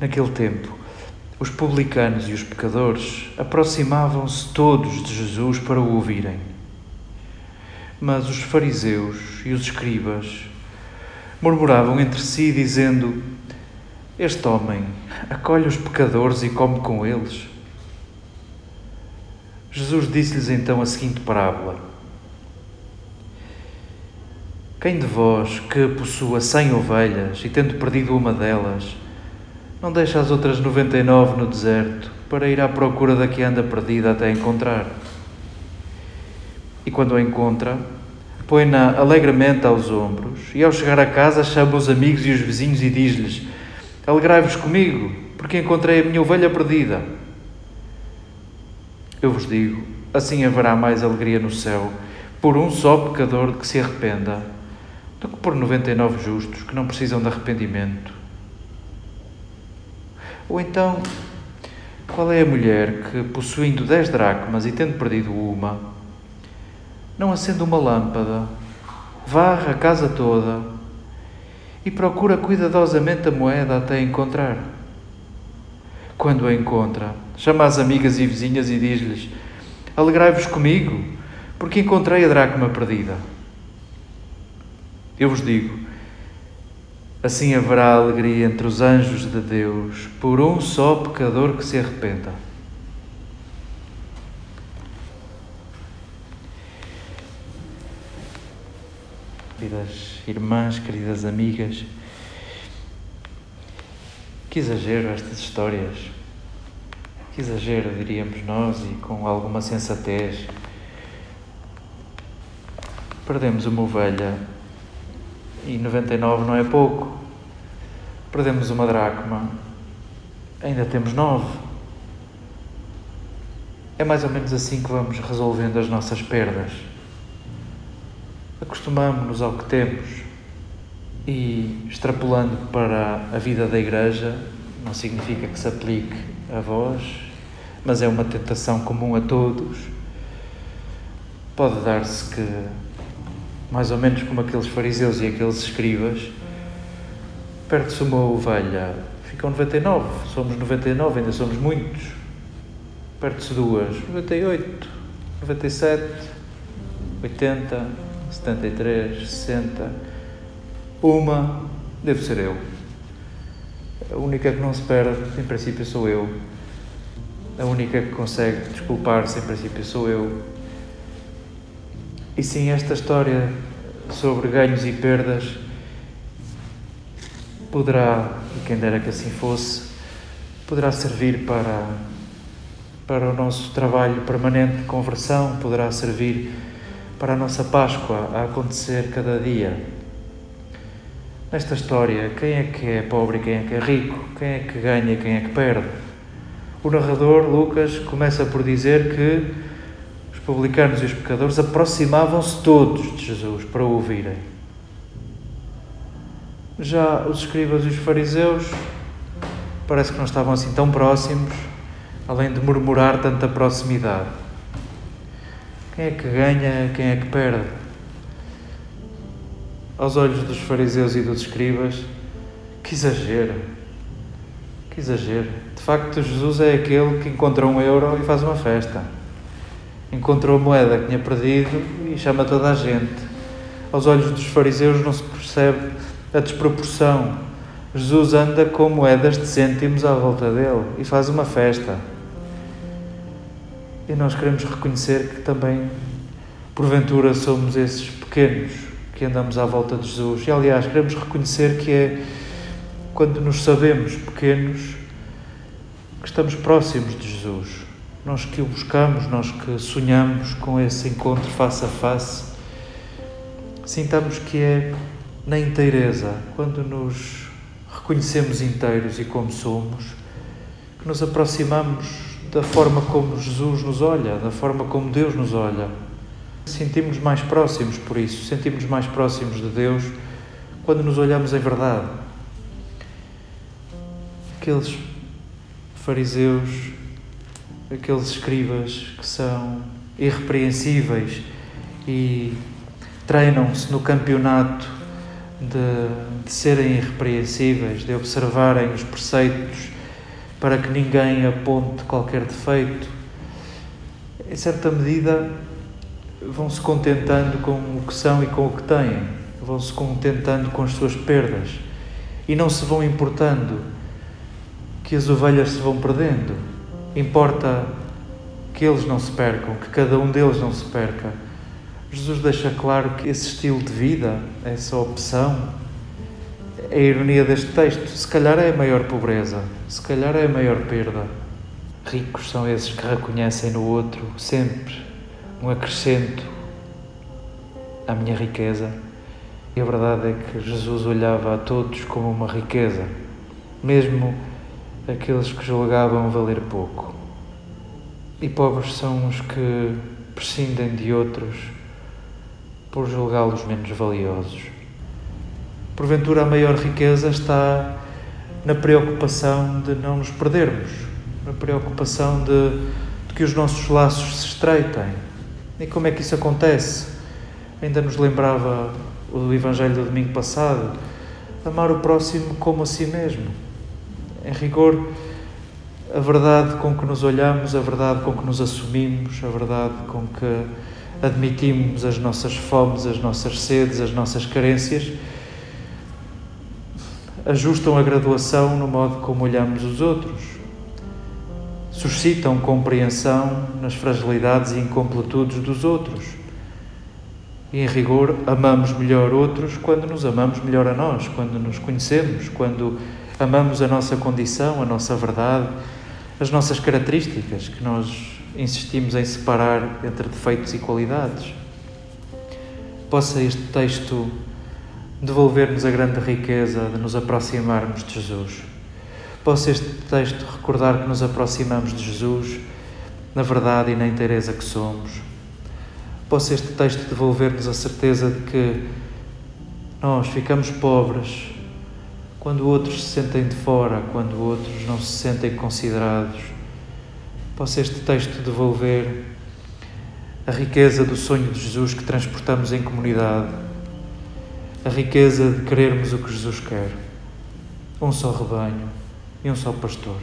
Naquele tempo, os publicanos e os pecadores aproximavam-se todos de Jesus para o ouvirem. Mas os fariseus e os escribas murmuravam entre si, dizendo: Este homem acolhe os pecadores e come com eles. Jesus disse-lhes então a seguinte parábola: Quem de vós que possua cem ovelhas e tendo perdido uma delas, não deixa as outras noventa e nove no deserto para ir à procura da que anda perdida até encontrar? E quando a encontra, põe-na alegremente aos ombros e ao chegar a casa chama os amigos e os vizinhos e diz-lhes: Alegrai-vos comigo, porque encontrei a minha ovelha perdida. Eu vos digo: assim haverá mais alegria no céu por um só pecador que se arrependa do que por 99 justos que não precisam de arrependimento. Ou então, qual é a mulher que, possuindo dez dracmas e tendo perdido uma, não acende uma lâmpada, varre a casa toda e procura cuidadosamente a moeda até encontrar? Quando a encontra, chama as amigas e vizinhas e diz-lhes: Alegrai-vos comigo, porque encontrei a dracma perdida. Eu vos digo: assim haverá alegria entre os anjos de Deus por um só pecador que se arrependa. Queridas irmãs, queridas amigas, que exagero estas histórias. Que exagero, diríamos nós, e com alguma sensatez. Perdemos uma ovelha e 99 não é pouco. Perdemos uma dracma, ainda temos nove. É mais ou menos assim que vamos resolvendo as nossas perdas. Acostumamos-nos ao que temos e, extrapolando para a vida da Igreja, não significa que se aplique a vós, mas é uma tentação comum a todos. Pode dar-se que mais ou menos como aqueles fariseus e aqueles escribas, perde-se uma ovelha, ficam 99, somos 99, ainda somos muitos. Perde-se duas, 98, 97, 80, 73, 60. Uma, devo ser eu. A única que não se perde, em princípio, sou eu. A única que consegue desculpar-se, em princípio, sou eu e sim, esta história sobre ganhos e perdas poderá, e quem dera que assim fosse, poderá servir para, para o nosso trabalho permanente de conversão, poderá servir para a nossa Páscoa a acontecer cada dia. Nesta história, quem é que é pobre e quem é que é rico? Quem é que ganha e quem é que perde? O narrador, Lucas, começa por dizer que publicanos e os pecadores aproximavam-se todos de Jesus para o ouvirem. Já os escribas e os fariseus parece que não estavam assim tão próximos, além de murmurar tanta proximidade. Quem é que ganha, quem é que perde? Aos olhos dos fariseus e dos escribas, que exagero! Que exagero! De facto, Jesus é aquele que encontra um euro e faz uma festa encontrou a moeda que tinha perdido e chama toda a gente. Aos olhos dos fariseus não se percebe a desproporção. Jesus anda com moedas de cêntimos à volta dele e faz uma festa. E nós queremos reconhecer que também, porventura, somos esses pequenos que andamos à volta de Jesus. E, aliás, queremos reconhecer que é quando nos sabemos pequenos que estamos próximos de Jesus nós que o buscamos, nós que sonhamos com esse encontro face a face, sintamos que é na inteireza, quando nos reconhecemos inteiros e como somos, que nos aproximamos da forma como Jesus nos olha, da forma como Deus nos olha. Sentimos mais próximos por isso, sentimos mais próximos de Deus quando nos olhamos em verdade. Aqueles fariseus aqueles escribas que são irrepreensíveis e treinam-se no campeonato de, de, serem irrepreensíveis, de observarem os preceitos para que ninguém aponte qualquer defeito. Em certa medida, vão se contentando com o que são e com o que têm, vão se contentando com as suas perdas e não se vão importando que as ovelhas se vão perdendo. Importa que eles não se percam, que cada um deles não se perca. Jesus deixa claro que esse estilo de vida, essa opção, é a ironia deste texto. Se calhar é a maior pobreza, se calhar é a maior perda. Ricos são esses que reconhecem no outro sempre um acrescento à minha riqueza. E a verdade é que Jesus olhava a todos como uma riqueza, mesmo aqueles que julgavam valer pouco. E pobres são os que prescindem de outros por julgá-los menos valiosos. Porventura, a maior riqueza está na preocupação de não nos perdermos, na preocupação de, de que os nossos laços se estreitem. E como é que isso acontece? Ainda nos lembrava o Evangelho do domingo passado: amar o próximo como a si mesmo. Em rigor, a verdade com que nos olhamos, a verdade com que nos assumimos, a verdade com que admitimos as nossas fomes, as nossas sedes, as nossas carências, ajustam a graduação no modo como olhamos os outros, suscitam compreensão nas fragilidades e incompletudes dos outros. E, em rigor, amamos melhor outros quando nos amamos melhor a nós, quando nos conhecemos, quando amamos a nossa condição, a nossa verdade, as nossas características que nós insistimos em separar entre defeitos e qualidades. Possa este texto devolver-nos a grande riqueza de nos aproximarmos de Jesus. Possa este texto recordar que nos aproximamos de Jesus na verdade e na inteireza que somos. Possa este texto devolver-nos a certeza de que nós ficamos pobres quando outros se sentem de fora, quando outros não se sentem considerados Possa este texto devolver a riqueza do sonho de Jesus que transportamos em comunidade, a riqueza de querermos o que Jesus quer, um só rebanho e um só pastor.